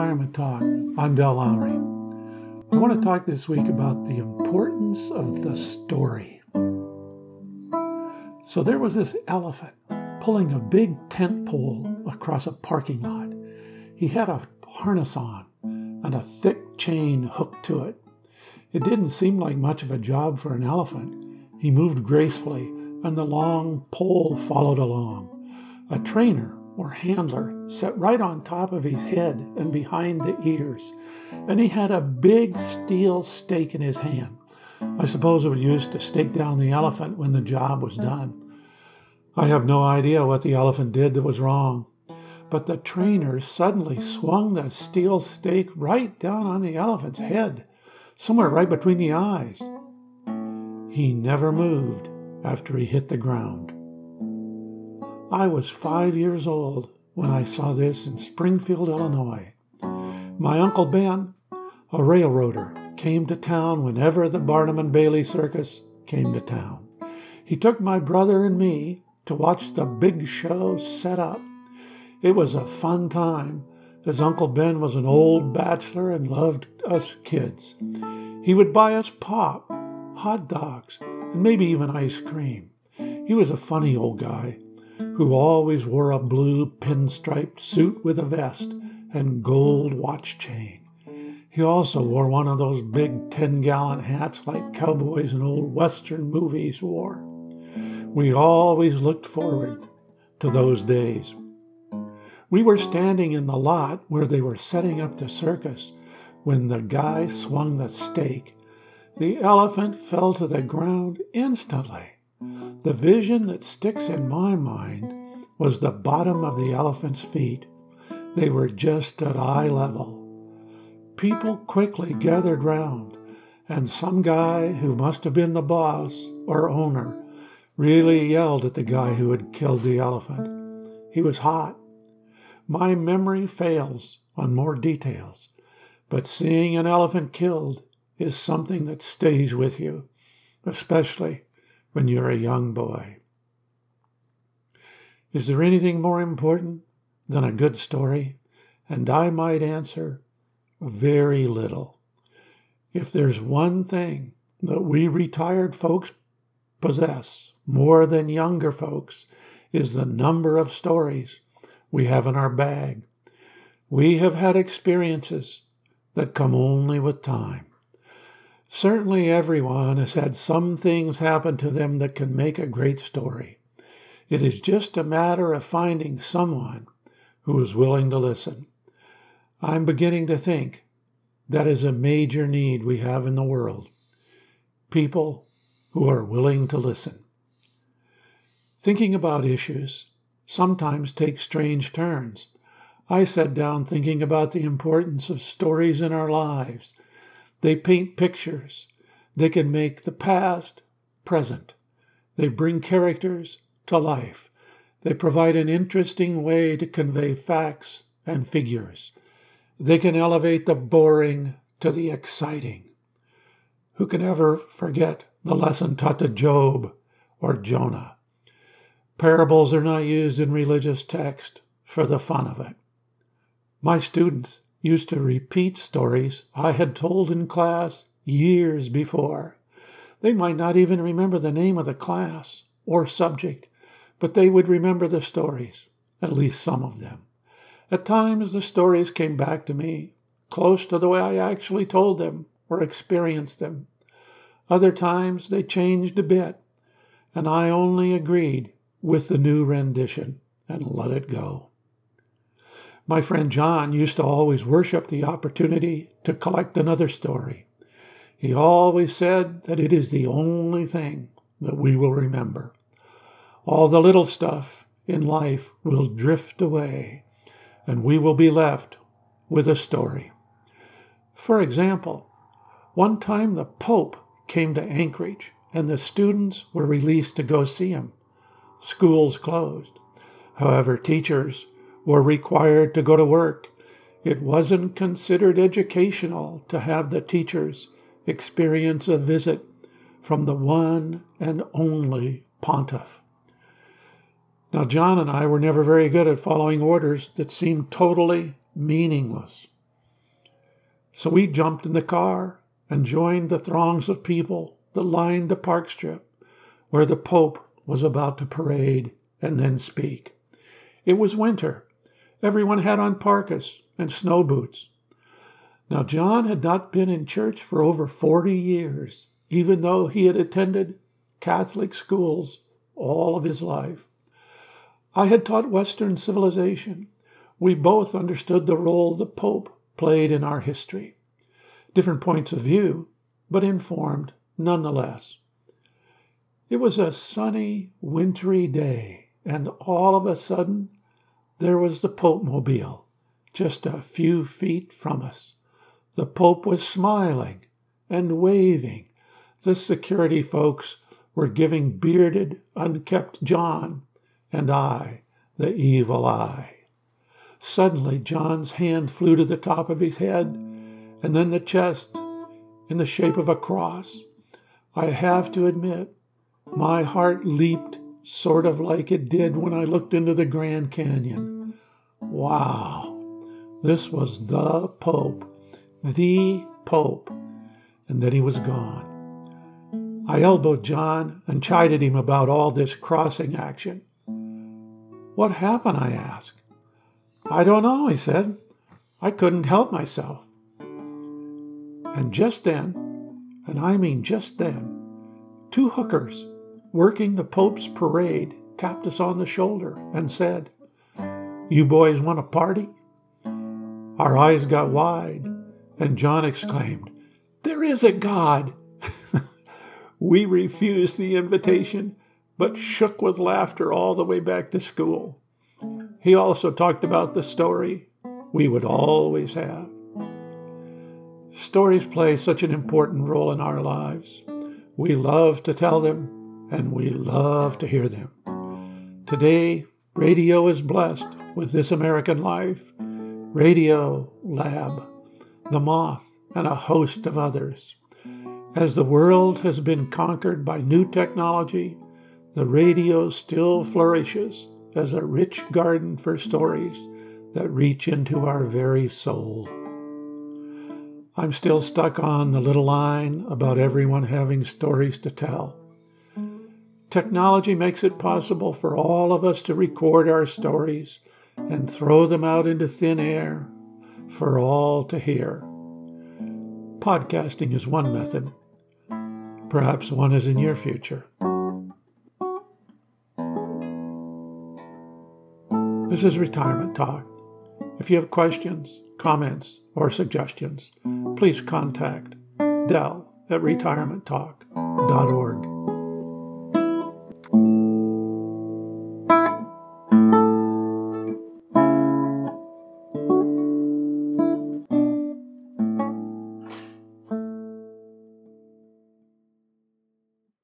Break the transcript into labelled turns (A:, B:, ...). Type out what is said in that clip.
A: Retirement Talk. I'm Del Lowry. I want to talk this week about the importance of the story. So there was this elephant pulling a big tent pole across a parking lot. He had a harness on and a thick chain hooked to it. It didn't seem like much of a job for an elephant. He moved gracefully, and the long pole followed along. A trainer or handler sat right on top of his head and behind the ears, and he had a big steel stake in his hand. I suppose it was used to stake down the elephant when the job was done. I have no idea what the elephant did that was wrong, but the trainer suddenly swung the steel stake right down on the elephant's head, somewhere right between the eyes. He never moved after he hit the ground. I was five years old when I saw this in Springfield, Illinois. My Uncle Ben, a railroader, came to town whenever the Barnum and Bailey Circus came to town. He took my brother and me to watch the big show set up. It was a fun time, as Uncle Ben was an old bachelor and loved us kids. He would buy us pop, hot dogs, and maybe even ice cream. He was a funny old guy who always wore a blue pinstriped suit with a vest and gold watch chain. He also wore one of those big 10 gallon hats like cowboys in old western movies wore. We always looked forward to those days. We were standing in the lot where they were setting up the circus when the guy swung the stake. The elephant fell to the ground instantly. The vision that sticks in my mind was the bottom of the elephant's feet. They were just at eye level. People quickly gathered round, and some guy who must have been the boss or owner really yelled at the guy who had killed the elephant. He was hot. My memory fails on more details, but seeing an elephant killed is something that stays with you, especially when you're a young boy. Is there anything more important than a good story? And I might answer, very little. If there's one thing that we retired folks possess more than younger folks, is the number of stories we have in our bag. We have had experiences that come only with time. Certainly, everyone has had some things happen to them that can make a great story. It is just a matter of finding someone who is willing to listen. I'm beginning to think that is a major need we have in the world people who are willing to listen. Thinking about issues sometimes takes strange turns. I sat down thinking about the importance of stories in our lives they paint pictures. They can make the past present. They bring characters to life. They provide an interesting way to convey facts and figures. They can elevate the boring to the exciting. Who can ever forget the lesson taught to Job or Jonah? Parables are not used in religious text for the fun of it. My students used to repeat stories I had told in class years before. They might not even remember the name of the class or subject, but they would remember the stories, at least some of them. At times the stories came back to me, close to the way I actually told them or experienced them. Other times they changed a bit, and I only agreed with the new rendition and let it go. My friend John used to always worship the opportunity to collect another story. He always said that it is the only thing that we will remember. All the little stuff in life will drift away, and we will be left with a story. For example, one time the Pope came to Anchorage, and the students were released to go see him. Schools closed. However, teachers were required to go to work. It wasn't considered educational to have the teachers experience a visit from the one and only pontiff. Now, John and I were never very good at following orders that seemed totally meaningless. So we jumped in the car and joined the throngs of people that lined the park strip where the Pope was about to parade and then speak. It was winter. Everyone had on parkas and snow boots. Now, John had not been in church for over 40 years, even though he had attended Catholic schools all of his life. I had taught Western civilization. We both understood the role the Pope played in our history. Different points of view, but informed nonetheless. It was a sunny, wintry day, and all of a sudden there was the Pope mobile just a few feet from us. The Pope was smiling and waving. The security folks were giving bearded, unkept John and I the evil eye. Suddenly, John's hand flew to the top of his head, and then the chest in the shape of a cross. I have to admit, my heart leaped sort of like it did when I looked into the Grand Canyon. Wow, this was the Pope, the Pope, and then he was gone. I elbowed John and chided him about all this crossing action. What happened? I asked. I don't know, he said. I couldn't help myself. And just then, and I mean just then, two hookers working the Pope's parade tapped us on the shoulder and said, You boys want a party? Our eyes got wide, and John exclaimed, There is a God! we refused the invitation but shook with laughter all the way back to school. He also talked about the story we would always have. Stories play such an important role in our lives. We love to tell them and we love to hear them. Today, radio is blessed with This American Life, Radio Lab, The Moth, and a host of others. As the world has been conquered by new technology, the radio still flourishes as a rich garden for stories that reach into our very soul. I'm still stuck on the little line about everyone having stories to tell. Technology makes it possible for all of us to record our stories and throw them out into thin air for all to hear. Podcasting is one method. Perhaps one is in your future. This is Retirement Talk. If you have questions, comments, or suggestions, please contact Dell at retirementtalk.org.